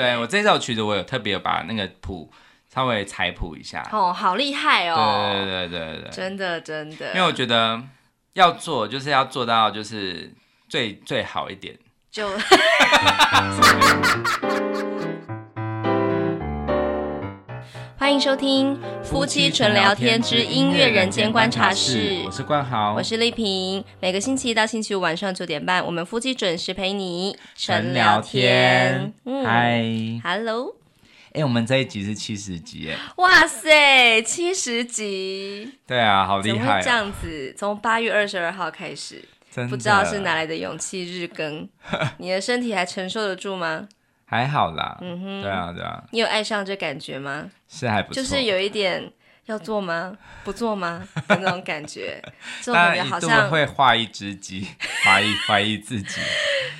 对我这首曲子，我有特别有把那个谱稍微采谱一下。哦，好厉害哦！对对对对对，真的真的。因为我觉得要做，就是要做到就是最最好一点。就。欢迎收听《夫妻纯聊天之音乐人间观察室》，我是冠豪，我是丽萍。每个星期一到星期五晚上九点半，我们夫妻准时陪你纯聊天。嗨、嗯、，Hello。哎，我们这一集是七十集，哎，哇塞，七十集。对啊，好厉害、啊。这样子，从八月二十二号开始，不知道是哪来的勇气日更，你的身体还承受得住吗？还好啦，嗯哼，对啊，对啊。你有爱上这感觉吗？是还不错，就是有一点要做吗？不做吗？的那种感觉，这种感觉好像会画一只鸡，怀疑怀疑自己。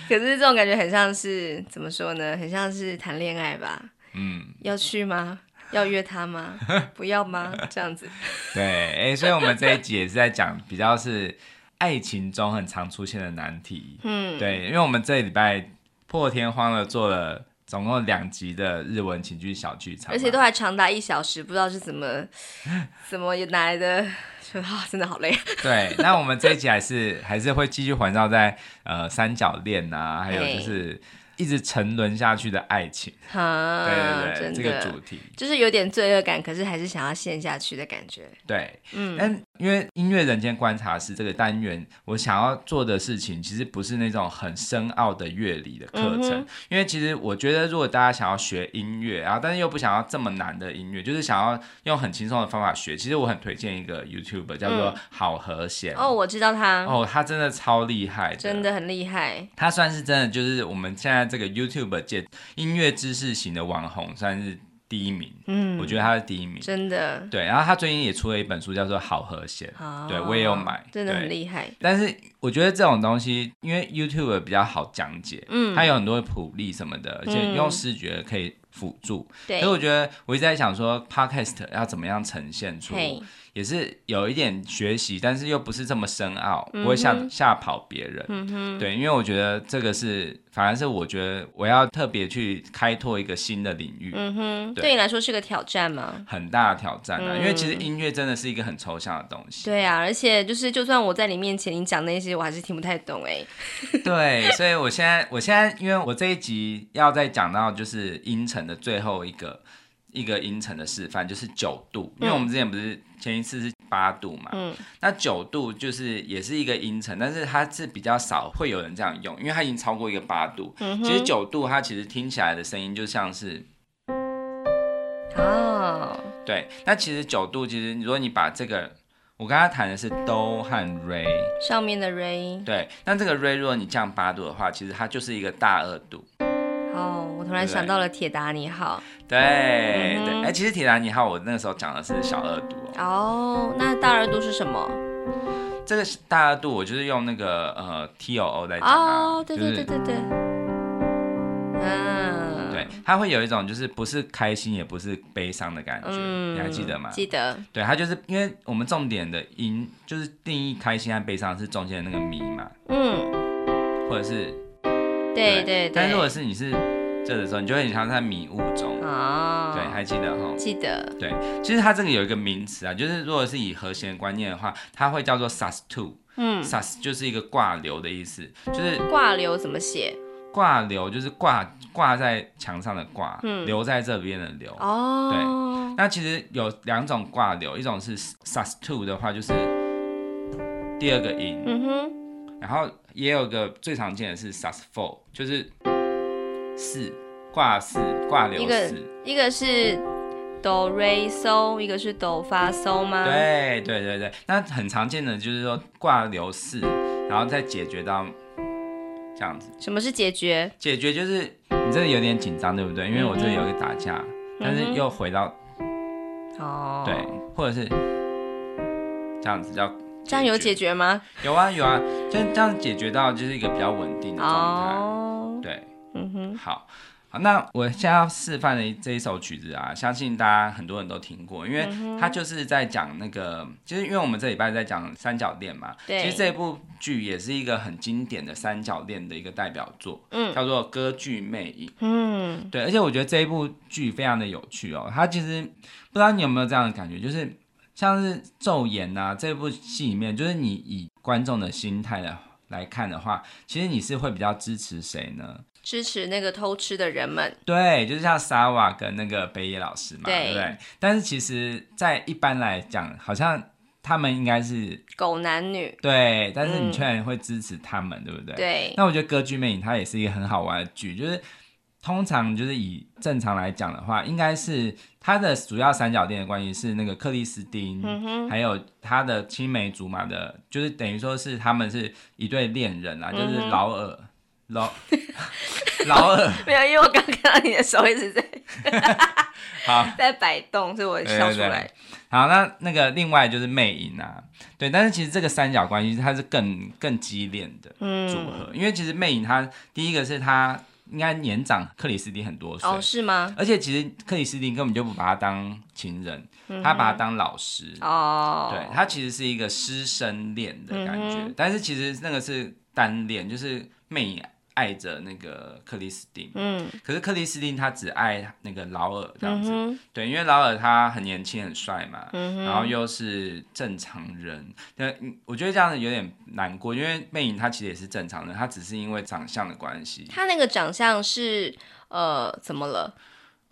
可是这种感觉很像是怎么说呢？很像是谈恋爱吧？嗯，要去吗？要约他吗？不要吗？这样子。对，哎、欸，所以我们这一集也是在讲比较是爱情中很常出现的难题。嗯，对，因为我们这礼拜。破天荒的做了总共两集的日文情绪小剧场，而且都还长达一小时，不知道是怎么 怎么也来的，就 啊，真的好累。对，那我们这一集还是还是会继续环绕在呃三角恋啊，还有就是。一直沉沦下去的爱情，哈，对对对，这个主题。就是有点罪恶感，可是还是想要陷下去的感觉。对，嗯，但因为音乐人间观察室这个单元，我想要做的事情其实不是那种很深奥的乐理的课程，嗯，因为其实我觉得，如果大家想要学音乐，然后但是又不想要这么难的音乐，就是想要用很轻松的方法学，其实我很推荐一个 YouTuber 叫做好和弦。哦，我知道他。哦，他真的超厉害的，真的很厉害。他算是真的，就是我们现在。这个 YouTube 界音乐知识型的网红算是第一名，嗯，我觉得他是第一名，真的。对，然后他最近也出了一本书，叫做《好和弦》，哦，对我也有买，真的很厉害。但是我觉得这种东西，因为 YouTube 比较好讲解，嗯，它有很多谱例什么的，而且用视觉可以辅助，对，所以我觉得我一直在想说，Podcast 要怎么样呈现出。也是有一点学习，但是又不是这么深奥，不会吓吓跑别人。嗯哼，对，因为我觉得这个是，反而是我觉得我要特别去开拓一个新的领域。嗯哼，对，对你来说是个挑战吗？很大的挑战啊，嗯，因为其实音乐真的是一个很抽象的东西。对啊，而且就是就算我在你面前，你讲那些我还是听不太懂哎。对，所以我现在我现在因为我这一集要再讲到就是音程的最后一个。一个音程的示范就是九度，因为我们之前不是前一次是八度嘛，嗯，那九度就是也是一个音程，但是它是比较少会有人这样用，因为它已经超过一个八度。嗯，其实九度它其实听起来的声音就像是，哦，对，那其实九度其实如果你把这个，我刚刚弹的是哆和 re，上面的 re，对，那这个 re 如果你降八度的话，其实它就是一个大二度。哦，我突然想到了《铁达尼号》。对对，哎、其实《铁达尼号》我那个时候讲的是小二度哦。哦，那大二度是什么？这个大二度我就是用那个呃 T O O 来讲哦，对对对对对。嗯，对，它会有一种就是不是开心也不是悲伤的感觉，嗯，你还记得吗？记得。对，它就是因为我们重点的音就是定义开心和悲伤是中间的那个咪嘛，嗯，或者是。对对对，但如果是你是这的时候，你就会很像在迷雾中哦。对，还记得哈？记得。对，其实它这个有一个名词啊，就是如果是以和弦观念的话，它会叫做 sustain。嗯，sustain 就是一个挂流的意思，就是挂流怎么写？挂流就是挂挂在墙上的挂，嗯，留在这边的留。哦。对，那其实有两种挂流，一种是 sustain 的话，就是第二个音。嗯哼。然后。也有个最常见的是 sus4，就是四挂四挂流四，一个是哆瑞嗦，一个是哆发嗦吗？对对对对，那很常见的就是说挂流四，然后再解决到这样子。什么是解决？解决就是你这里有点紧张，对不对？因为我这里有一个打架，嗯、但是又回到哦，对，或者是这样子叫。这样有解决。吗？有啊有啊，就这样解决到就是一个比较稳定的状态。Oh, 对，嗯哼，好，好，那我现在要示范的这一首曲子啊，相信大家很多人都听过，因为它就是在讲那个，就是因为我们这礼拜在讲三角恋嘛，对，其实这部剧也是一个很经典的三角恋的一个代表作，嗯，叫做《歌剧魅影》，嗯，对，而且我觉得这一部剧非常的有趣哦，它其实不知道你有没有这样的感觉，就是像是《昼颜》呐这部戏里面，就是你以观众的心态来来看的话，其实你是会比较支持谁呢？支持那个偷吃的人们，对，就是像沙瓦跟那个北野老师嘛，对，对不对？但是其实，在一般来讲，好像他们应该是狗男女，对，但是你却然会支持他们，嗯、对不对？对。那我觉得《歌剧魅影》它也是一个很好玩的剧，就是通常就是以正常来讲的话，应该是它的主要三角恋的关系是那个克里斯汀，嗯、还有他的青梅竹马的，就是等于说是他们是一对恋人啊，就是劳尔。嗯老 劳尔没有，因为我刚看到你的手一直在 好。在摆动，所以我笑出来。对对对，好，那那个另外就是魅影啊，对，但是其实这个三角关系它是更更激烈的组合，嗯、因为其实魅影它第一个是他应该年长克里斯汀很多岁。哦，是吗？而且其实克里斯汀根本就不把他当情人，嗯、他把他当老师。哦，对，他其实是一个师生恋的感觉，嗯、但是其实那个是单恋，就是魅影。爱着那个克里斯汀，嗯，可是克里斯汀他只爱那个劳尔这样子，嗯、对，因为劳尔他很年轻很帅嘛，然后又是正常人，那我觉得这样子有点难过，因为魅影他其实也是正常人，他只是因为长相的关系。他那个长相是呃怎么了？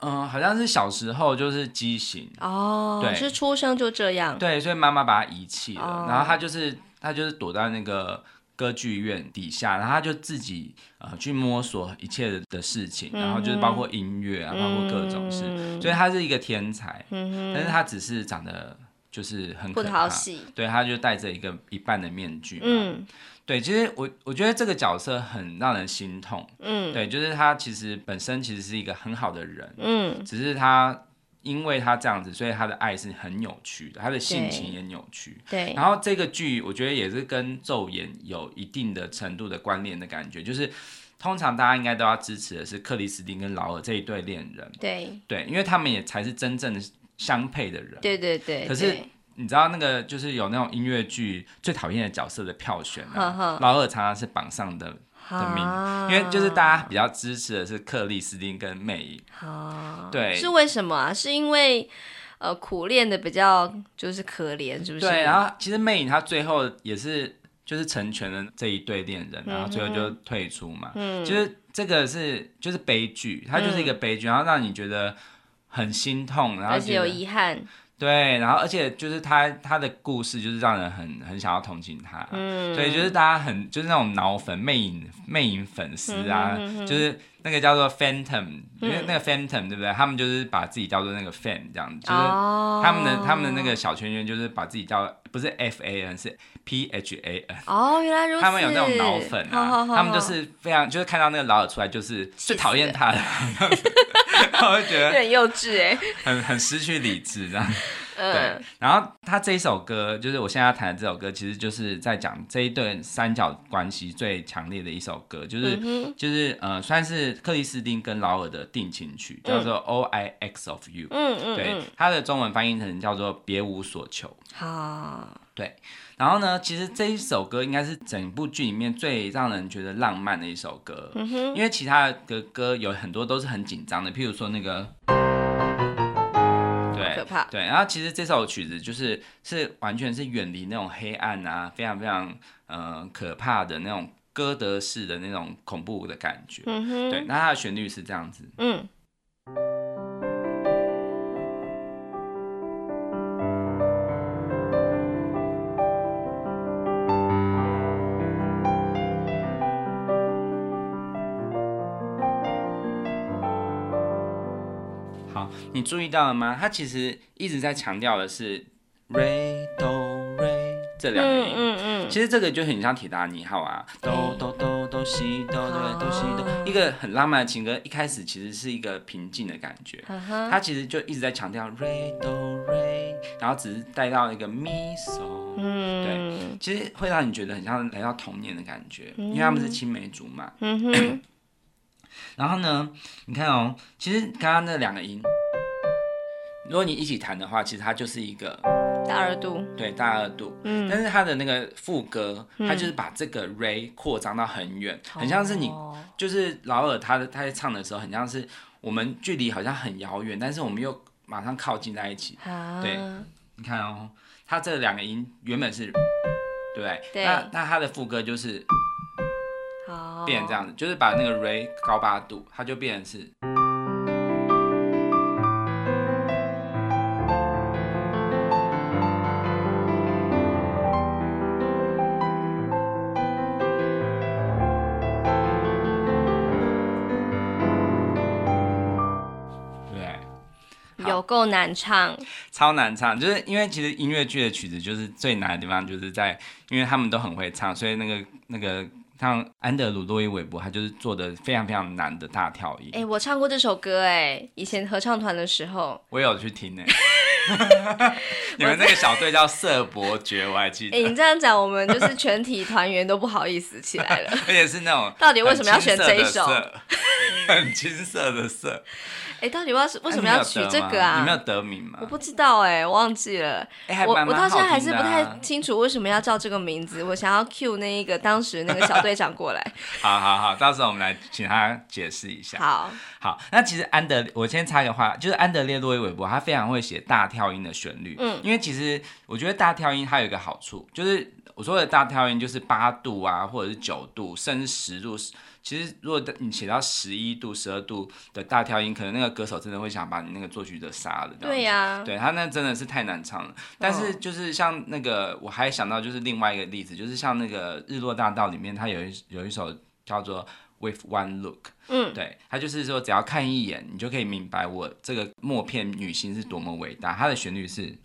嗯、呃，好像是小时候就是畸形。哦，对，是出生就这样，对，所以妈妈把他遗弃了，哦、然后他就是他就是躲在那个。歌剧院底下，然后他就自己呃去摸索一切的的事情，然后就是包括音乐啊，包括各种事，所以他是一个天才，但是他只是长得就是很可怕，对，他就戴着一个一半的面具，嗯，对，其实我我觉得这个角色很让人心痛，嗯，对，就是他其实本身其实是一个很好的人，嗯，只是他。因为他这样子，所以他的爱是很扭曲的，他的性情也扭曲。对。然后这个剧，我觉得也是跟《骤眼》有一定的程度的关联的感觉，就是通常大家应该都要支持的是克里斯汀跟劳尔这一对恋人。对。对，因为他们也才是真正的相配的人。对对对。可是你知道那个就是有那种音乐剧最讨厌的角色的票选啊，劳尔常常是榜上的。的名，因为就是大家比较支持的是克里斯汀跟魅影，啊，对，是为什么啊？是因为呃苦练的比较就是可怜，是不是？对，然后其实魅影他最后也是就是成全了这一对恋人，然后最后就退出嘛，嗯，就是这个是就是悲剧，它就是一个悲剧，嗯、然后让你觉得很心痛，然后而且有遗憾。对，然后而且就是他他的故事就是让人很很想要同情他，嗯，所以就是大家很就是那种脑粉魅影魅影粉丝啊，嗯、哼哼。就是那个叫做 Phantom，、嗯、因为那个 Phantom 对不对？他们就是把自己叫做那个 Fan 这样子，就是他们的、哦、他们的那个小圈圈就是把自己叫不是 F A N 是 P H A N 哦，原来如此，他们有那种脑粉啊，好好好他们就是非常就是看到那个老尔出来就是最讨厌他的。我会觉得很幼稚哎，很很失去理智这样。对，然后他这一首歌，就是我现在要弹的这首歌，其实就是在讲这一对三角关系最强烈的一首歌，就是、嗯、就是呃，算是克里斯汀跟劳尔的定情曲，叫做 All I Ask of You。嗯嗯，对，它的中文翻译成叫做别无所求。好，对。然后呢，其实这一首歌应该是整部剧里面最让人觉得浪漫的一首歌，嗯、因为其他的歌有很多都是很紧张的，譬如说那个，对，可怕，对。然后其实这首曲子就是是完全是远离那种黑暗啊，非常非常呃可怕的那种歌德式的那种恐怖的感觉，嗯哼，对。那它的旋律是这样子，嗯。你注意到了吗？他其实一直在强调的是 re do re 这两个音，嗯嗯嗯、其实这个就很像铁达尼号啊，哆哆哆哆西哆对哆西哆，一个很浪漫的情歌，一开始其实是一个平静的感觉，他、uh huh、其实就一直在强调 re do re，然后只是带到一个 mi so，嗯，对，其实会让你觉得很像来到童年的感觉，因为他们是青梅竹马。嗯然后呢，你看哦，其实刚刚那两个音，如果你一起弹的话，其实它就是一个大二度，对，大二度。嗯，但是它的那个副歌，它就是把这个 re 扩张到很远，嗯，很像是你，就是劳尔他他在唱的时候，很像是我们距离好像很遥远，但是我们又马上靠近在一起。啊，对，你看哦，它这两个音原本是，对不对？那那它的副歌就是。变成这样子，就是把那个 re 高八度，它就变成是，有够难唱，超难唱，就是因为其实音乐剧的曲子就是最难的地方，就是在因为他们都很会唱，所以那个那个。像安德鲁·洛伊·韦伯，他就是做的非常非常难的大跳音。哎、欸，我唱过这首歌，哎，以前合唱团的时候，我有去听呢。你们那个小队叫色伯爵，我还记得。你这样讲，我们就是全体团员都不好意思起来了。而且是那种，到底为什么要选这一首？很青涩的色。哎、欸，到底为为什么要取这个啊？你没有得名吗？我不知道哎、忘记了。欸、我我到现在还是不太清楚为什么要叫这个名字。我想要 cue 那一个当时那个小队长过来。好好好，到时候我们来请他解释一下。好，好，那其实安德，我先插一个话，就是安德烈·洛伊韦伯，他非常会写大跳音的旋律。嗯，因为其实我觉得大跳音它有一个好处，就是我说的大跳音就是八度啊，或者是九度，甚至十度。其实，如果你写到十一度、十二度的大跳音，可能那个歌手真的会想把你那个作曲者杀了。对呀、啊，对他那真的是太难唱了。但是就是像那个，我还想到就是另外一个例子，就是像那个《日落大道》里面，它有一有一首叫做《With One Look》。嗯，对，他就是说只要看一眼，你就可以明白我这个默片女星是多么伟大。它的旋律是。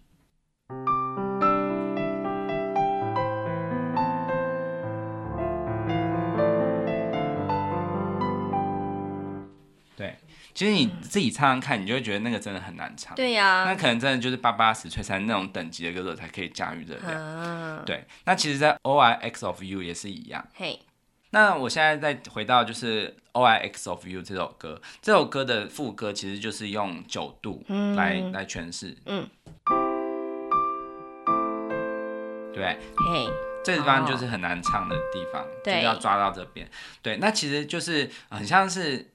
其实你自己唱唱看，你就会觉得那个真的很难唱。对呀、啊，那可能真的就是八八十岁才那种等级的歌手才可以驾驭得了。啊、对，那其实，在 O I X of You 也是一样。嘿，那我现在再回到就是 O I X of You 这首歌，这首歌的副歌其实就是用九度来、嗯、来诠释。嗯，对，嘿，这地方就是很难唱的地方，对，就是要抓到这边。对，那其实就是很像是。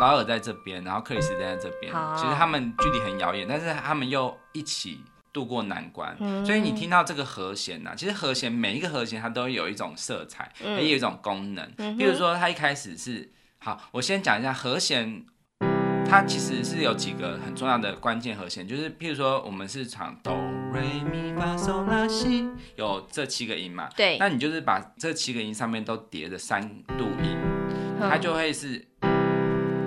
劳尔在这边，然后克里斯在这边，其实他们距离很遥远，但是他们又一起度过难关。嗯、所以你听到这个和弦呐、啊，其实和弦每一个和弦它都有一种色彩，也有一种功能。嗯、比如说，它一开始是好，我先讲一下和弦，它其实是有几个很重要的关键和弦，就是譬如说我们是唱哆瑞咪发嗦拉西，有这七个音嘛？对。那你就是把这七个音上面都叠着三度音，它就会是。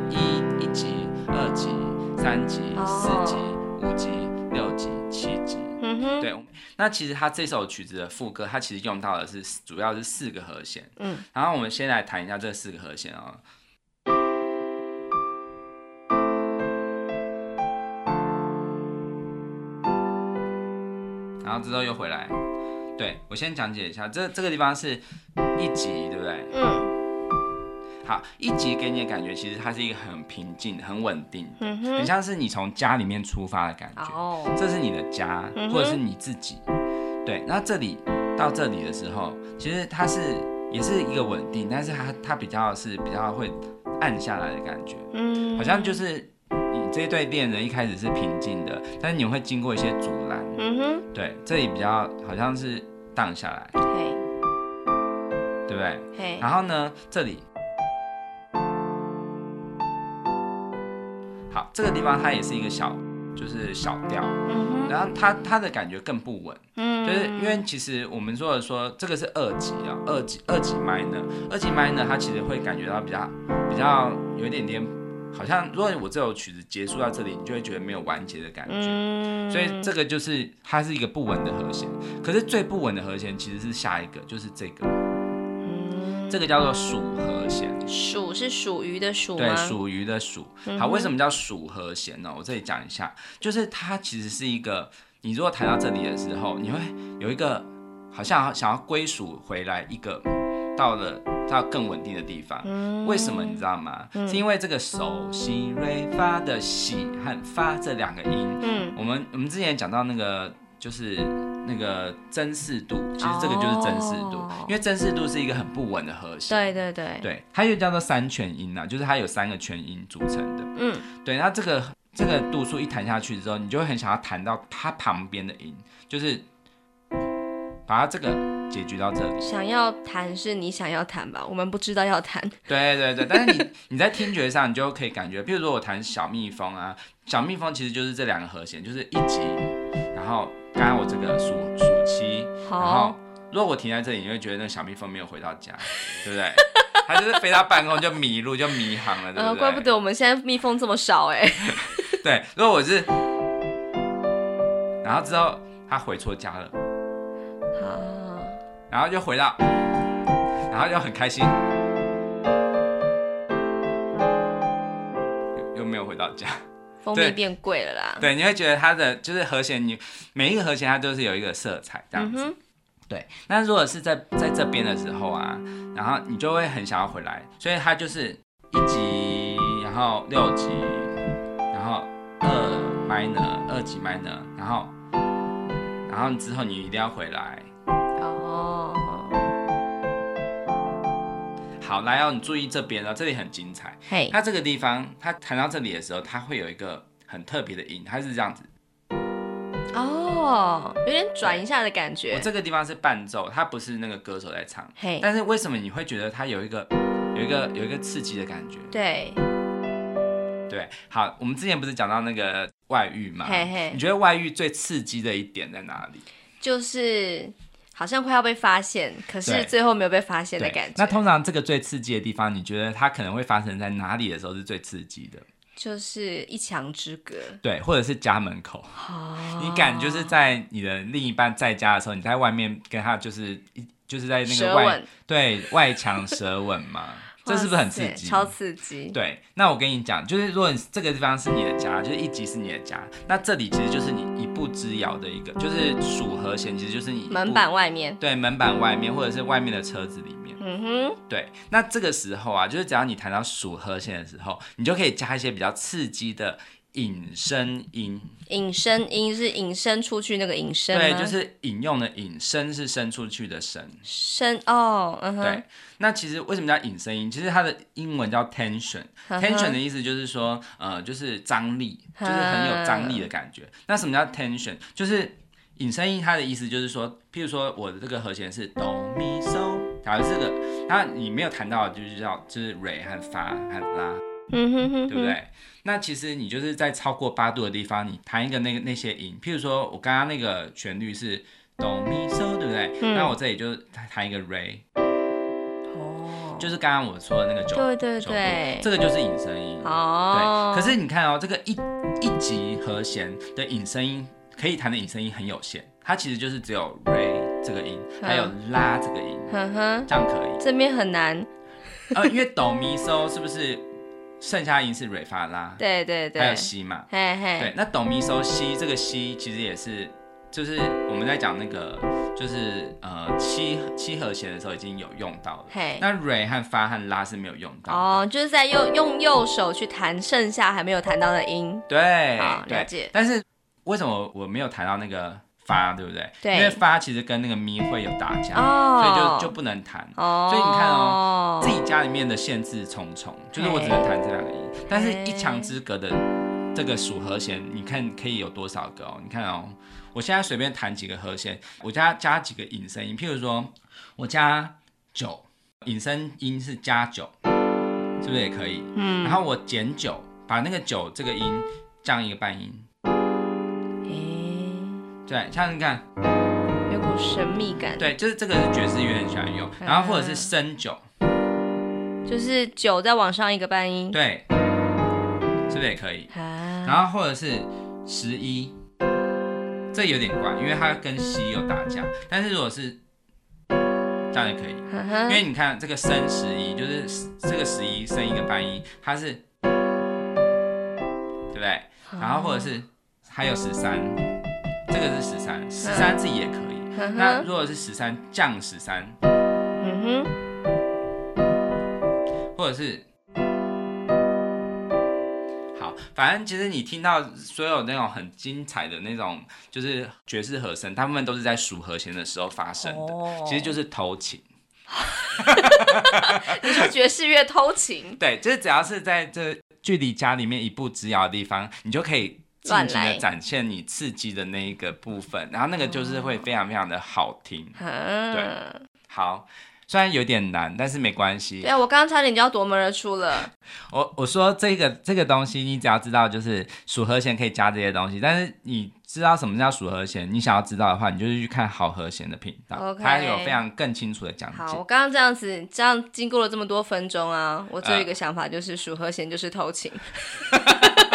一一级、二级、三级、四级、五级、六级、七级。嗯哼，对。那其实他这首曲子的副歌，他其实用到的是主要是四个和弦。嗯，然后我们先来弹一下这四个和弦哦。然后之后又回来。对，我先讲解一下，这这个地方是一级，对不对？嗯。好，一级给你的感觉，其实它是一个很平静、很稳定，很像是你从家里面出发的感觉。哦，这是你的家，或者是你自己。对，那这里到这里的时候，其实它是也是一个稳定，但是它它比较是比较会暗下来的感觉。嗯，好像就是你这一对恋人一开始是平静的，但是你会经过一些阻拦。嗯哼，对，这里比较好像是荡下来，对，对不对？嘿，然后呢，这里。好，这个地方它也是一个小，就是小调，嗯、然后它它的感觉更不稳，嗯，就是因为其实我们说的说这个是二级啊，二级二级 minor，二级 minor 它其实会感觉到比较比较有一点点，好像如果我这首曲子结束到这里，你就会觉得没有完结的感觉，嗯，所以这个就是它是一个不稳的和弦，可是最不稳的和弦其实是下一个，就是这个。这个叫做属和弦，属是属于的属吗？对，属于的属。好，为什么叫属和弦呢？我这里讲一下，就是它其实是一个，你如果弹到这里的时候，你会有一个好像想要归属回来一个到了到更稳定的地方。嗯、为什么你知道吗？嗯、是因为这个手西瑞发的喜和发这两个音。嗯，我们我们之前讲到那个就是那个真四度，其实这个就是真四度，哦、因为真四度是一个很不稳的和弦。对对对，对，它又叫做三全音呐，就是它有三个全音组成的。嗯，对，那这个这个度数一弹下去之后，你就会很想要弹到它旁边的音，就是。把它这个解决到这里。想要弹是你想要弹吧，我们不知道要弹。对对对，但是你你在听觉上，你就可以感觉，比如说我弹小蜜蜂啊，小蜜蜂其实就是这两个和弦，就是一级，然后刚刚我这个暑暑期，好然后如果我停在这里，你会觉得那小蜜蜂没有回到家，对不对？它就是飞到半空就迷路就迷航了，对不对？怪不得我们现在蜜蜂这么少哎。对，如果我是，然后之后它回错家了。好，然后就回到，然后就很开心，又又没有回到家，蜂蜜变贵了啦。对，你会觉得它的就是和弦，你每一个和弦它都是有一个色彩这样子。嗯、对，那如果是在在这边的时候啊，然后你就会很想要回来，所以它就是一级，然后六级，然后二 minor，二级 minor，然后然后之后你一定要回来。好，来哦，你注意这边哦，这里很精彩。嘿.它这个地方，它弹到这里的时候，它会有一个很特别的音，它是这样子。哦，有点转一下的感觉。我这个地方是伴奏，它不是那个歌手在唱。嘿.但是为什么你会觉得它有一个有一个有一个刺激的感觉？对，对。好，我们之前不是讲到那个外遇吗？嘿嘿，你觉得外遇最刺激的一点在哪里？就是。好像快要被发现，可是最后没有被发现的感觉。那通常这个最刺激的地方，你觉得它可能会发生在哪里的时候是最刺激的？就是一墙之隔，对，或者是家门口。哦，你敢就是在你的另一半在家的时候，你在外面跟他就是一就是在那个外对外墙舌吻嘛？这是不是很刺激？超刺激！对，那我跟你讲，就是如果你这个地方是你的家，就是一级是你的家，那这里其实就是你一步之遥的一个，就是属和弦，其实就是你门板外面。对，门板外面或者是外面的车子里面。嗯哼。对，那这个时候啊，就是只要你弹到属和弦的时候，你就可以加一些比较刺激的。引申音，引申音是引申出去那个引申，对，就是引用的引申是伸出去的伸，伸哦，嗯哼，对。那其实为什么叫引申音？其实它的英文叫 tension，tension、的意思就是说，呃，就是张力，就是很有张力的感觉。嗯、那什么叫 tension？就是引申音，它的意思就是说，譬如说我的这个和弦是哆咪嗦，假如这个，那你没有弹到的就是叫就是瑞和发和拉，嗯哼哼哼，对不对？那其实你就是在超过八度的地方，你弹一个那个那些音，譬如说我刚刚那个旋律是哆咪嗦，对不对？嗯、那我这里就弹一个 re，哦，就是刚刚我说的那个九，对对对，这个就是引声音，哦，对。可是你看哦，这个一一级和弦的引声音可以弹的引声音很有限，它其实就是只有 re 这个音，还有拉这个音，嗯哼，这样可以。这边很难，呃，因为哆咪嗦是不是？剩下音是瑞发拉，对对对，还有西嘛，嘿嘿，对，那哆咪嗦西这个西其实也是，就是我们在讲那个，就是呃七七和弦的时候已经有用到了，嘿，那瑞和发和拉是没有用到，哦，就是在用用右手去弹剩下还没有弹到的音，对，好，了解。但是为什么我没有弹到那个？发对不对？对，因为发其实跟那个咪会有打架，哦、所以就就不能弹。哦、所以你看哦，自己家里面的限制重重，就是我只能弹这两个音。但是一墙之隔的这个属和弦，你看可以有多少个哦？你看哦，我现在随便弹几个和弦，我加加几个引声音，譬如说我加九，引声音是加九，是不是也可以？嗯。然后我减九，把那个九这个音降一个半音。对，像你看，有股神秘感。对，就是这个是爵士乐很喜欢用，然后或者是升九，就是九再往上一个半音。对，是不是也可以？然后或者是十一，这有点怪，因为它跟西有打架。但是如果是这样也可以，因为你看这个升十一，就是这个十一升一个半音，它是，对不对？然后或者是还有十三。这个是十三，十三自己也可以。嗯、那如果是十三降十三，嗯哼，或者是好。反正其实你听到所有那种很精彩的那种，就是爵士和声，他们都是在数和弦的时候发生的，oh. 其实就是偷情。你说爵士乐偷情？对，就是只要是在这距离家里面一步之遥的地方，你就可以尽情的展现你刺激的那一个部分，然后那个就是会非常非常的好听。Oh. 对，好。虽然有点难，但是没关系。对啊，我刚刚差点就要夺门而出了。我我说这个这个东西，你只要知道就是数和弦可以加这些东西，但是你知道什么叫数和弦？你想要知道的话，你就是去看好和弦的频道.它有非常更清楚的讲解。好，我刚刚这样子，这样经过了这么多分钟啊，我只有一个想法，就是数和弦就是偷情。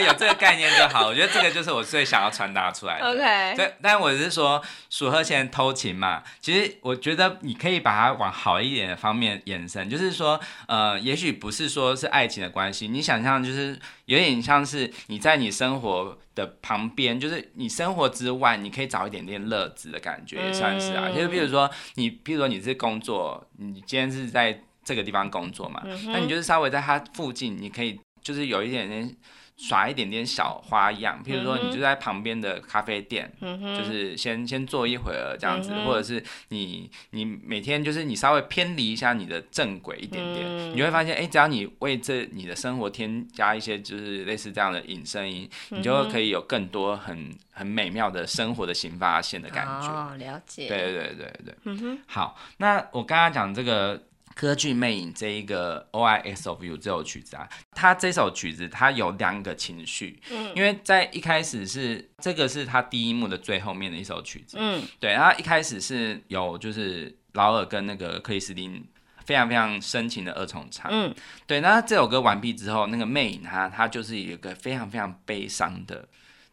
有这个概念就好。我觉得这个就是我最想要传达出来的。OK，对，但我是说数和弦偷情嘛。其实我觉得你可以把它往好一点的方面延伸，就是说，呃，也许不是说是爱情的关系，你想象就是有点像是你在你生活的旁边，就是你生活之外，你可以找一点点乐子的感觉，也算是啊。嗯、就是比如说你，比如说你是工作，你今天是在这个地方工作嘛，那、嗯、你就是稍微在它附近，你可以就是有一点点。耍一点点小花样，譬如说你就在旁边的咖啡店，嗯、就是先先坐一会儿这样子，嗯、或者是你你每天就是你稍微偏离一下你的正轨一点点，嗯、你会发现，哎、欸，只要你为这你的生活添加一些就是类似这样的引声音，你就可以有更多很很美妙的生活的新发现的感觉。哦，了解。对对对对对。嗯哼。好，那我刚刚讲这个。歌剧魅影这一个 O I S of You 这首曲子啊，它这首曲子它有两个情绪，嗯，因为在一开始是这个是它第一幕的最后面的一首曲子，嗯，对，然后一开始是有就是劳尔跟那个克里斯汀非常非常深情的二重唱，嗯，对，那这首歌完毕之后，那个魅影它它就是有一个非常非常悲伤的，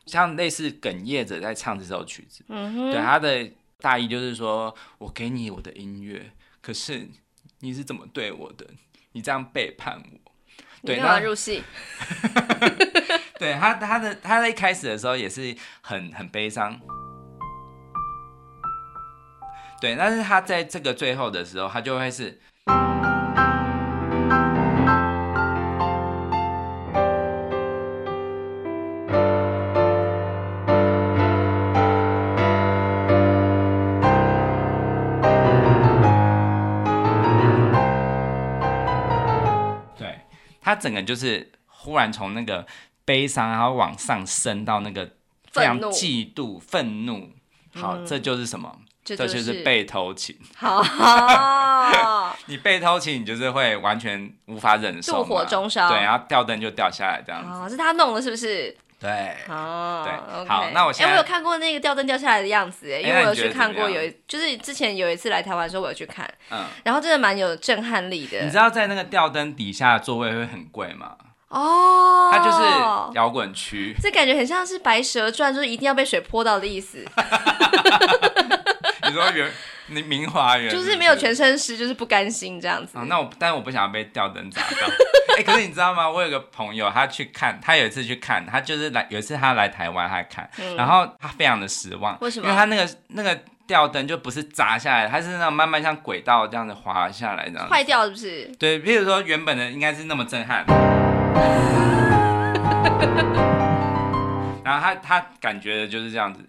像类似哽咽着在唱这首曲子，嗯哼，对，它的大意就是说我给你我的音乐，可是。你是怎么对我的？你这样背叛我，对，那入戏。对他，他的他在一开始的时候也是很很悲伤，对，但是他在这个最后的时候，他就会是。他整个就是忽然从那个悲伤，然后往上升到那个非常嫉妒、愤怒。好，嗯、这就是什么？这就是、这就是被偷情。好，你被偷情，你就是会完全无法忍受，怒火中烧。对，然后吊灯就掉下来，这样子。哦，是他弄的，是不是？对，哦，对好，那我现在，哎，我有看过那个吊灯掉下来的样子，哎，因为我有去看过，有就是之前有一次来台湾的时候，我有去看，嗯，然后真的蛮有震撼力的。你知道在那个吊灯底下的座位会很贵吗？哦，它就是摇滚区，这感觉很像是《白蛇传》，就是一定要被水泼到的意思。你说原你明华园就是没有全身湿，就是不甘心这样子。啊，那我但是我不想要被吊灯砸到。哎、欸，可是你知道吗？我有个朋友，他去看，他有一次去看，他就是来有一次他来台湾，他看，嗯、然后他非常的失望。为什么？因为他那个那个吊灯就不是砸下来，它是那种慢慢像轨道这样子滑下来，这样坏掉是不是？对，譬如说原本的应该是那么震撼，然后他他感觉的就是这样子。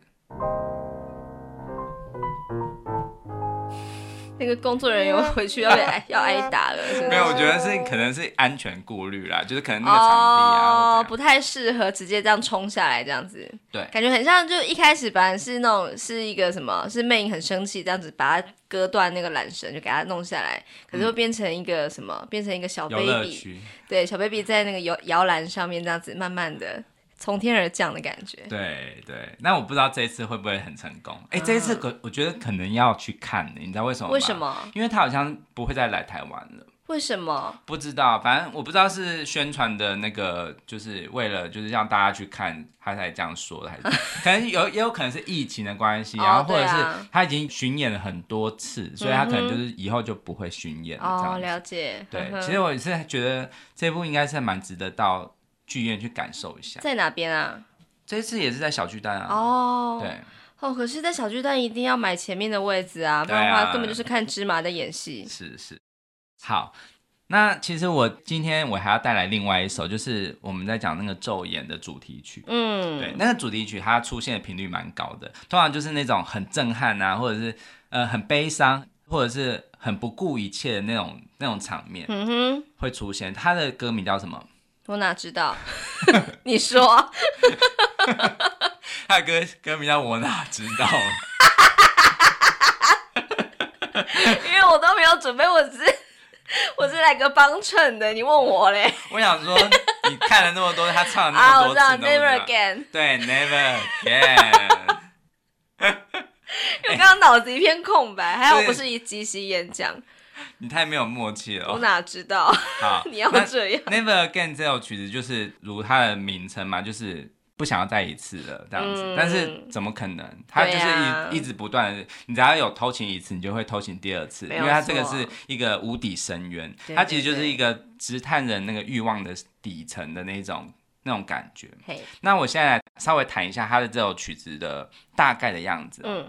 那个工作人员回去要被挨要挨打了，是是没有，我觉得是可能是安全顾虑啦，就是可能那个场地啊，哦，不太适合直接这样冲下来这样子，对，感觉很像就一开始本来是那种是一个什么，是魅影很生气这样子把它割断那个缆绳就给它弄下来，可是会变成一个什么，嗯、变成一个小 baby，对，小 baby 在那个摇摇篮上面这样子慢慢的。从天而降的感觉，对对，那我不知道这一次会不会很成功。哎、嗯，这一次可我觉得可能要去看，你知道为什么吗？为什么？因为他好像不会再来台湾了。为什么？不知道，反正我不知道是宣传的那个，就是为了就是让大家去看，他才这样说的，还是 可能有也有可能是疫情的关系，然后或者是他已经巡演了很多次，所以他可能就是以后就不会巡演了。哦，了解。对，其实我也是觉得这部应该是蛮值得到。剧院去感受一下，在哪边啊？这一次也是在小巨蛋啊。哦，对，哦，可是，在小巨蛋一定要买前面的位置啊，不然的话根本就是看芝麻的演戏。是是，好，那其实我今天我还要带来另外一首，就是我们在讲那个咒言的主题曲。嗯，对，那个主题曲它出现的频率蛮高的，通常就是那种很震撼啊，或者是呃很悲伤，或者是很不顾一切的那种那种场面，嗯哼，会出现。它的歌名叫什么？我哪知道？你说。他的歌歌名叫我哪知道。因为我都没有准备，我是我是来个帮衬的，你问我嘞？我想说，你看了那么多，他唱了那么多次，啊、Never Again，对，Never Again。我刚刚脑子一片空白，还好我不是一即席演讲。你太没有默契了，我哪知道？好，你要这样。Never Again 这首曲子就是如它的名称嘛，就是。不想要再一次了，这样子，嗯、但是怎么可能？它就是一、啊、一直不断的，你只要有偷情一次，你就会偷情第二次，因为它这个是一个无底深渊，它其实就是一个直探人那个欲望的底层的那种那种感觉。那我现在稍微谈一下他的这首曲子的大概的样子。嗯。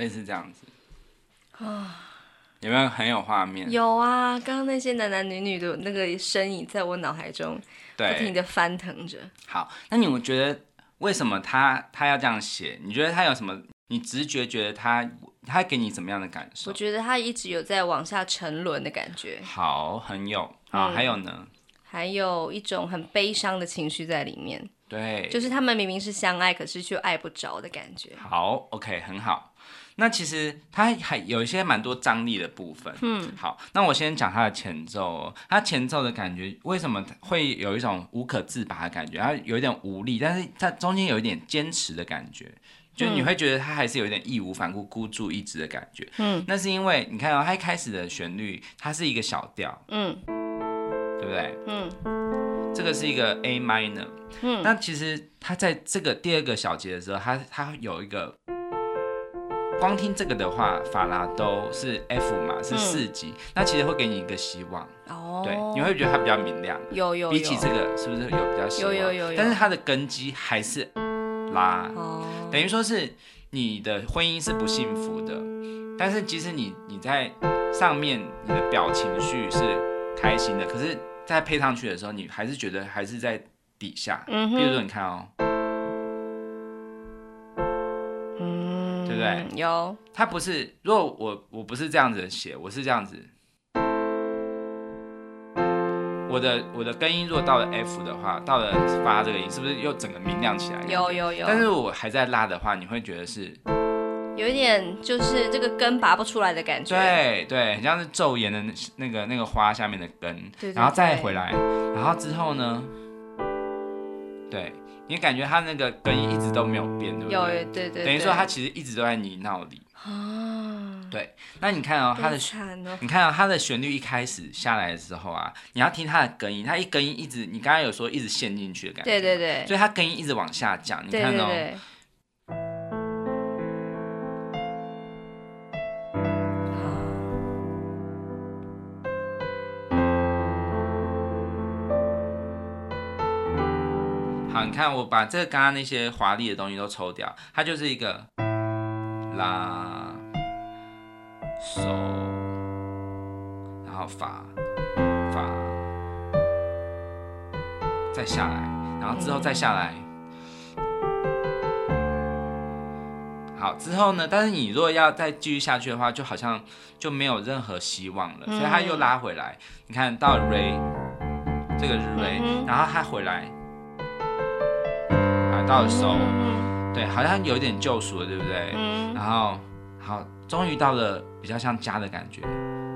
类似这样子啊，有没有很有画面？有啊，刚刚那些男男女女的那个身影在我脑海中不停的翻腾着。好，那你们觉得为什么他他要这样写？你觉得他有什么？你直觉觉得他他给你怎么样的感受？我觉得他一直有在往下沉沦的感觉。好，很有啊，嗯，还有呢？还有一种很悲伤的情绪在里面。对，就是他们明明是相爱，可是却爱不着的感觉。好，OK，很好。那其实它还有一些蛮多张力的部分。嗯，好，那我先讲它的前奏。哦它前奏的感觉为什么会有一种无可自拔的感觉？它有一点无力，但是它中间有一点坚持的感觉，就你会觉得它还是有一点义无反顾、孤注一掷的感觉。嗯，那是因为你看到、哦、它一开始的旋律，它是一个小调，嗯，对不对？嗯，这个是一个 A minor。嗯，那其实它在这个第二个小节的时候，它它有一个。光听这个的话，法拉都是 F 嘛，是四级，嗯、那其实会给你一个希望，哦，对，你会觉得它比较明亮，有有，有，比起这个是不是有比较希望？有有有有，但是它的根基还是拉，哦，等于说是你的婚姻是不幸福的，但是其实你你在上面你的表情绪是开心的，可是再配上去的时候，你还是觉得还是在底下，嗯哼，比如说你看哦。对，不对、有，他不是，如果我我不是这样子写，我是这样子，我的我的根音如果到了 F 的话，到了发这个音，是不是又整个明亮起来？有有有。但是我还在拉的话，你会觉得是有一点就是这个根拔不出来的感觉。对对，很像是昼颜的那那个那个花下面的根，对对对，然后再回来，然后之后呢？对。你感觉他那个根音一直都没有变，对不对？有，对对对。等于说他其实一直都在泥淖里。啊。对，那你看哦，他的，你看哦他的旋律一开始下来的时候啊，你要听他的根音，他一根音一直，你刚刚有说一直陷进去的感觉。对对对。所以他根音一直往下降，你看哦。你看，我把这刚刚那些华丽的东西都抽掉，它就是一个拉、手，然后发、发，再下来，然后之后再下来。好，之后呢？但是你如果要再继续下去的话，就好像就没有任何希望了，所以他又拉回来。你看到 Re，这个是 Re，然后他回来。到手，对，好像有一点救赎了，对不对？嗯。然后，好，终于到了比较像家的感觉，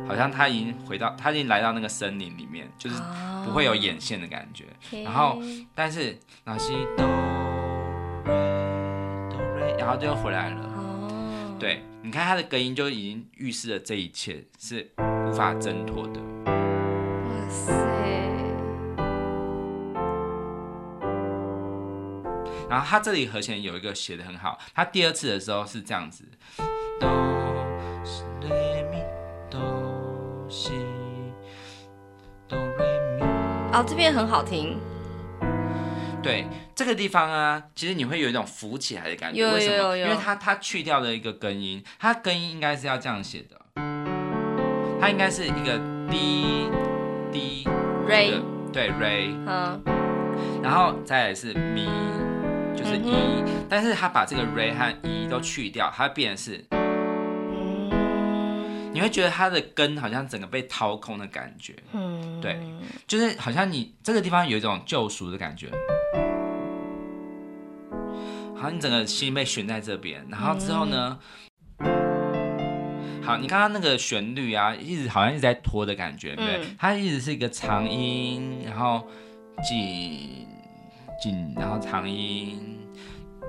好像他已经回到，他已经来到那个森林里面，就是不会有眼线的感觉。然后，但是老西哆瑞哆瑞，然后就又回来了。哦。对，你看他的隔音就已经预示了这一切是无法挣脱的。然后他这里和弦有一个写的很好，他第二次的时候是这样子，哆来咪哆西哆来咪。哦，这边很好听。对，这个地方啊，其实你会有一种浮起来的感觉。有有有有。为什么？因为它它去掉了一个根音，它根音应该是要这样写的，它应该是一个低低对 Re，嗯，然后再来是咪。就是一、e，但是他把这个 re 和 e 都去掉，它变成是，你会觉得它的根好像整个被掏空的感觉，对，就是好像你这个地方有一种救赎的感觉，好像你整个心被悬在这边，然后之后呢，好，你刚刚那个旋律啊，一直好像一直在拖的感觉，对，它一直是一个长音，然后紧。紧，然后长音，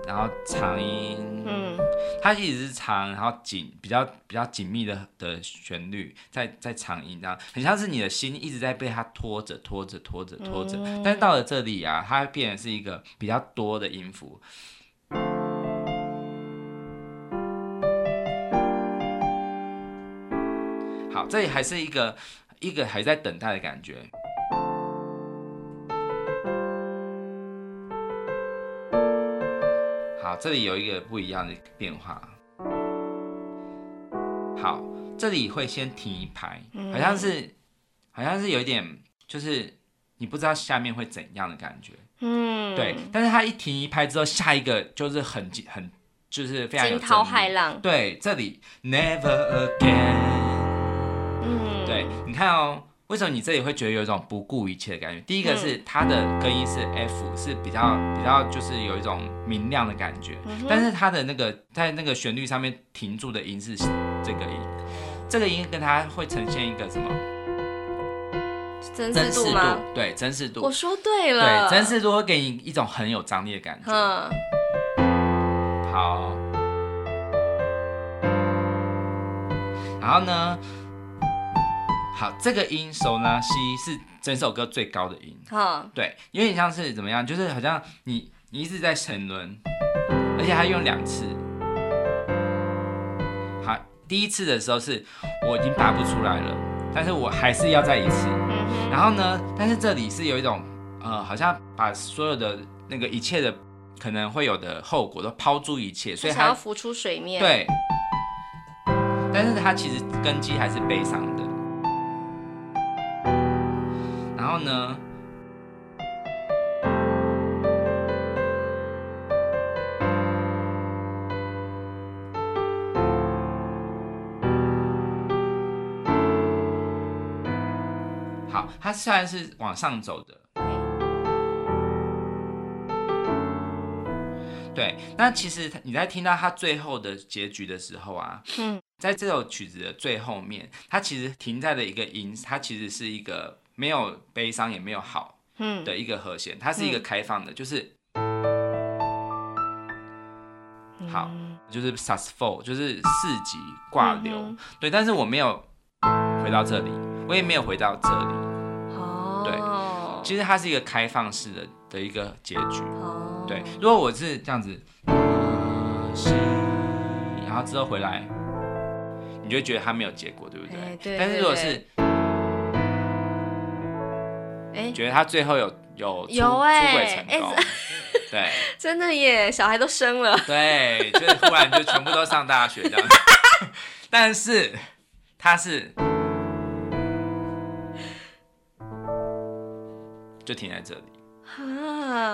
然后长音，嗯，它一直是长，然后紧，比较比较紧密的的旋律，在在长音这样，很像是你的心一直在被它拖着拖着拖着拖着，但是到了这里啊，它变成是一个比较多的音符。好，这里还是一个一个还在等待的感觉。好，这里有一个不一样的变化。好，这里会先停一拍，好像是，好像是有一点，就是你不知道下面会怎样的感觉。嗯，对。但是它一停一拍之后，下一个就是很很，就是非常有惊涛骇浪。对，这里 Never Again。嗯，对，你看哦。为什么你这里会觉得有一种不顾一切的感觉？第一个是它的根音是 F，是比较比较就是有一种明亮的感觉，嗯、但是它的那个在那个旋律上面停住的音是这个音，这个音跟它会呈现一个什么？真实度吗？对，真实度。我说对了。对，真实度会给你一种很有张力的感觉。嗯。好。然后呢？好，这个音手拉西是整首歌最高的音。好，对，有点像是怎么样，就是好像你你一直在沉沦，而且还用两次。好，第一次的时候是我已经拔不出来了，但是我还是要再一次。然后呢，但是这里是有一种呃，好像把所有的那个一切的可能会有的后果都抛诸一切，所以它要浮出水面。对，但是它其实根基还是悲伤的。后呢？好，好，它虽然是往上走的，对，那其实你在听到它最后的结局的时候啊，嗯，在这首曲子的最后面，它其实停在了一个音，它其实是一个没有悲伤也没有好，嗯。的一个和弦，它是一个开放的，就是。好，就是 sus4 就是四级挂流，嗯、对，但是我没有回到这里，我也没有回到这里，哦，对，其实它是一个开放式的的一个结局，哦，对，如果我是这样子，然后之后回来，你就会觉得它没有结果，对不对？欸、对，对，对，但是如果是，哎，觉得他最后有有出有哎，出轨成功。欸对，真的耶，小孩都生了。对，就是突然就全部都上大学这样子。但是他是就停在这里，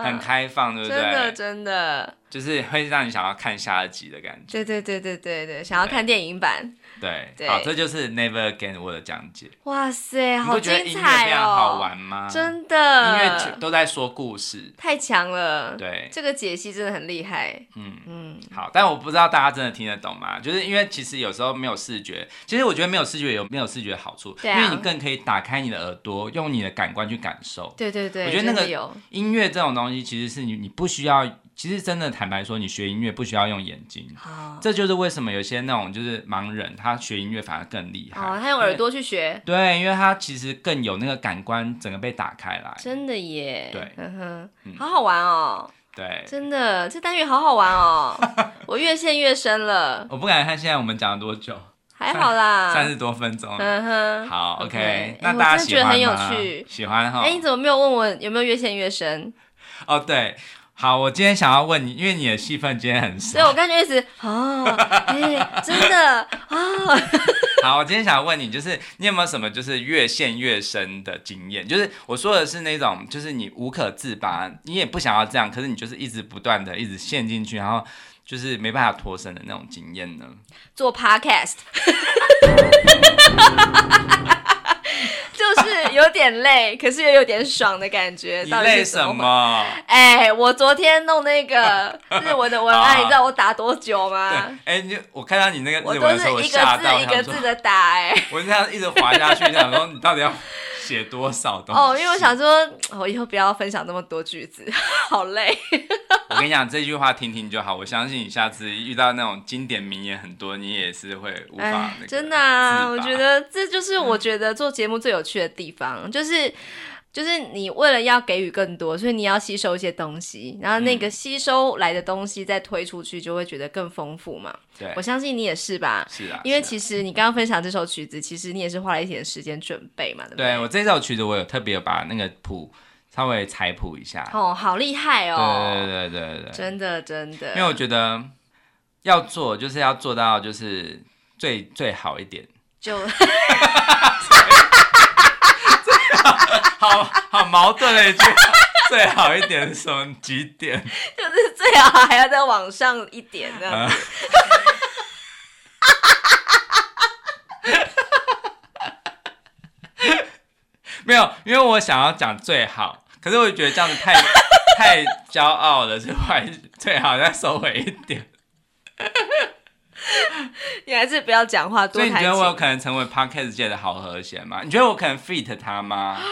很开放，对不对？真的，真的，就是会让你想要看下一集的感觉。对对对对对对，想要看电影版。对，对，好，这就是 Never Again 我的讲解。哇塞，好精彩哦！音乐非常好玩吗？真的，音乐都在说故事，太强了。对，这个解析真的很厉害。嗯嗯，好，但我不知道大家真的听得懂吗？就是因为其实有时候没有视觉，其实我觉得没有视觉有没有视觉的好处，因为你更可以打开你的耳朵，用你的感官去感受。对对对，我觉得那个音乐这种东西，其实是你你不需要。其实真的坦白说，你学音乐不需要用眼睛，哦、这就是为什么有些那种就是盲人，他学音乐反而更厉害。哦，他用耳朵去学。对，因为他其实更有那个感官，整个被打开来。真的耶。对，嗯哼，好好玩哦。对，真的，这单元好好玩哦。我越陷越深了。我不敢看现在我们讲了多久，还好啦，三十多分钟。嗯哼，好，OK。那大家喜欢吗？我真的觉得很有趣。喜欢哈。哎，你怎么没有问我有没有越陷越深？哦，对。好，我今天想要问你，因为你的戏份今天很少。对，我感觉一直哦，哎，真的啊。哦、好，我今天想要问你，就是你有没有什么就是越陷越深的经验？就是我说的是那种，就是你无可自拔，你也不想要这样，可是你就是一直不断的一直陷进去，然后就是没办法脱身的那种经验呢？做 podcast。就是有点累，可是又有点爽的感觉。你累什么？哎、欸，我昨天弄那个 日文的文案，你知道我打多久吗？哎、欸，你我看到你那个日文的时候，我都是一个字一个字的打、欸，哎，我这样一直滑下去，想说你到底要。写多少东西？哦，因为我想说，我以后不要分享那么多句子，好累。我跟你讲，这句话听听就好。我相信你下次遇到那种经典名言很多，你也是会无法。真的啊，我觉得这就是我觉得做节目最有趣的地方，嗯、就是。就是你为了要给予更多，所以你要吸收一些东西，然后那个吸收来的东西再推出去，就会觉得更丰富嘛。对，我相信你也是吧？是啊，因为其实你刚刚分享这首曲子，其实你也是花了一点时间准备嘛，对不对？对，我这首曲子，我有特别把那个谱稍微采谱一下。哦，好厉害哦！对对对对对，真的真的。因为我觉得要做，就是要做到就是最最好一点。就。好好矛盾的一句，最好一点是什么几点？就是最好还要再往上一点这样子。没有，因为我想要讲最好，可是我觉得这样子太 太骄傲了，就还最好再收回一点。你还是不要讲话多。所以你觉得我有可能成为 Podcast 界的好和弦吗？你觉得我可能 fit 他吗？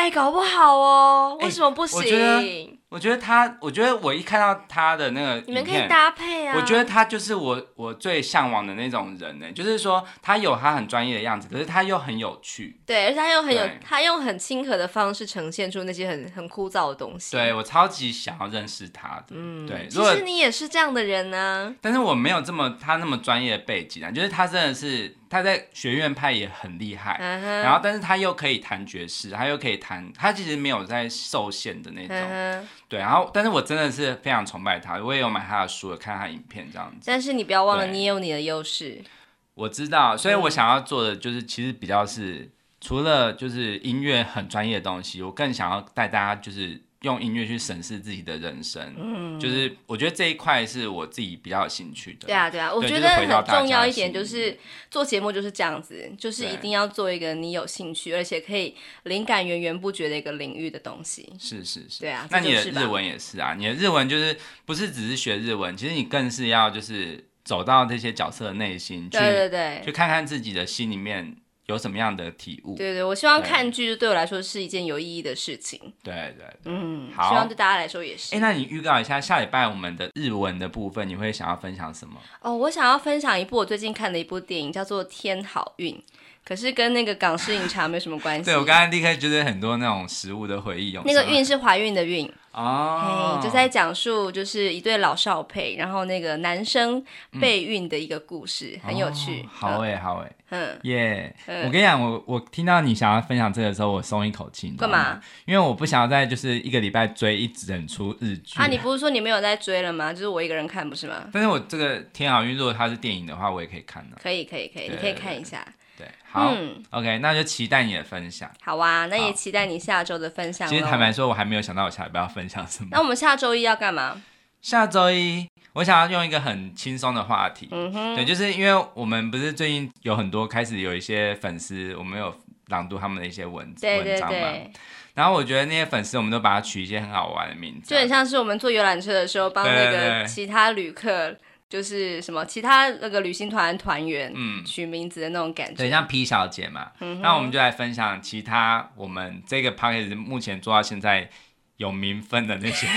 哎、欸，搞不好哦，为什么不行？我觉得他，我觉得我一看到他的那个，你们可以搭配啊。我觉得他就是我我最向往的那种人呢，就是说他有他很专业的样子，可是他又很有趣。对，而且他又很有，他用很亲和的方式呈现出那些很很枯燥的东西。对，我超级想要认识他的。嗯，对。其实你也是这样的人呢。但是我没有这么他那么专业的背景啊，就是他真的是他在学院派也很厉害，嗯、然后但是他又可以弹爵士，他又可以弹，他其实没有在受限的那种。嗯、对，然后但是我。我真的是非常崇拜他，我也有买他的书，看他影片这样子。但是你不要忘了，你也有你的优势。我知道，所以我想要做的就是，其实比较是除了就是音乐很专业的东西，我更想要带大家就是用音乐去审视自己的人生，嗯，就是我觉得这一块是我自己比较有兴趣的。对啊，对啊，我觉得很重要一点就是做节目就是这样子，就是一定要做一个你有兴趣，而且可以灵感源源不绝的一个领域的东西。是是是，对啊。那你的日文也是啊，你的日文就是不是只是学日文，其实你更是要就是走到这些角色的内心去，对对对，去看看自己的心里面。有什么样的体悟？对对，我希望看剧对我来说是一件有意义的事情。对对，对，嗯，好，希望对大家来说也是。哎，那你预告一下下礼拜我们的日文的部分，你会想要分享什么？哦，我想要分享一部我最近看的一部电影，叫做《天好运》。可是跟那个港式饮茶没什么关系。对，我刚刚立刻觉得很多那种食物的回忆。那个孕是怀孕的孕哦，就在讲述就是一对老少配，然后那个男生备孕的一个故事，嗯、很有趣。哦、好诶，好诶，嗯耶！我跟你讲，我我听到你想要分享这个时候，我松一口气。干嘛？因为我不想要再就是一个礼拜追一整出日剧。啊，你不是说你没有在追了吗？就是我一个人看，不是吗？但是我这个天好运，如果它是电影的话，我也可以看的。可以，可以，可以，你可以看一下。对，好、嗯、，OK，那就期待你的分享。好啊，那也期待你下周的分享。其实坦白说，我还没有想到我下礼拜要分享什么。那我们下周一要干嘛？下周一，我想要用一个很轻松的话题。嗯哼，对，就是因为我们不是最近有很多开始有一些粉丝，我们有朗读他们的一些文对对对文章嘛。然后我觉得那些粉丝，我们都把它取一些很好玩的名字，就很像是我们坐游览车的时候帮那个其他旅客。就是什么其他那个旅行团团员，嗯，取名字的那种感觉，对，像 P 小姐嘛，嗯，那我们就来分享其他我们这个 podcast 目前做到现在有名分的那些，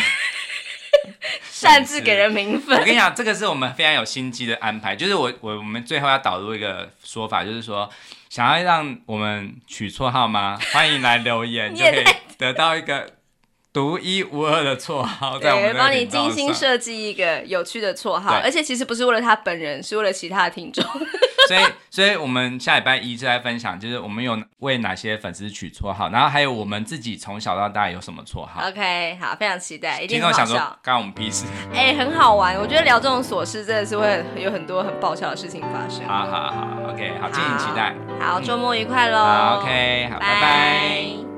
擅自给人名分。我跟你讲，这个是我们非常有心机的安排，就是我我我们最后要导入一个说法，就是说想要让我们取绰号吗？欢迎来留言，就可以得到一个。独一无二的绰号，对，我帮你精心设计一个有趣的绰号，而且其实不是为了他本人，是为了其他的听众。所以，所以我们下礼拜一就来分享，就是我们有为哪些粉丝取绰号，然后还有我们自己从小到大有什么绰号。OK，好，非常期待，一定很好笑。听众想说，干我们屁事？哎、欸，很好玩，我觉得聊这种琐事真的是会有很多很爆笑的事情发生。好好好，OK，好，敬请期待。好，周末愉快喽。嗯、好，OK，好，拜拜。拜拜。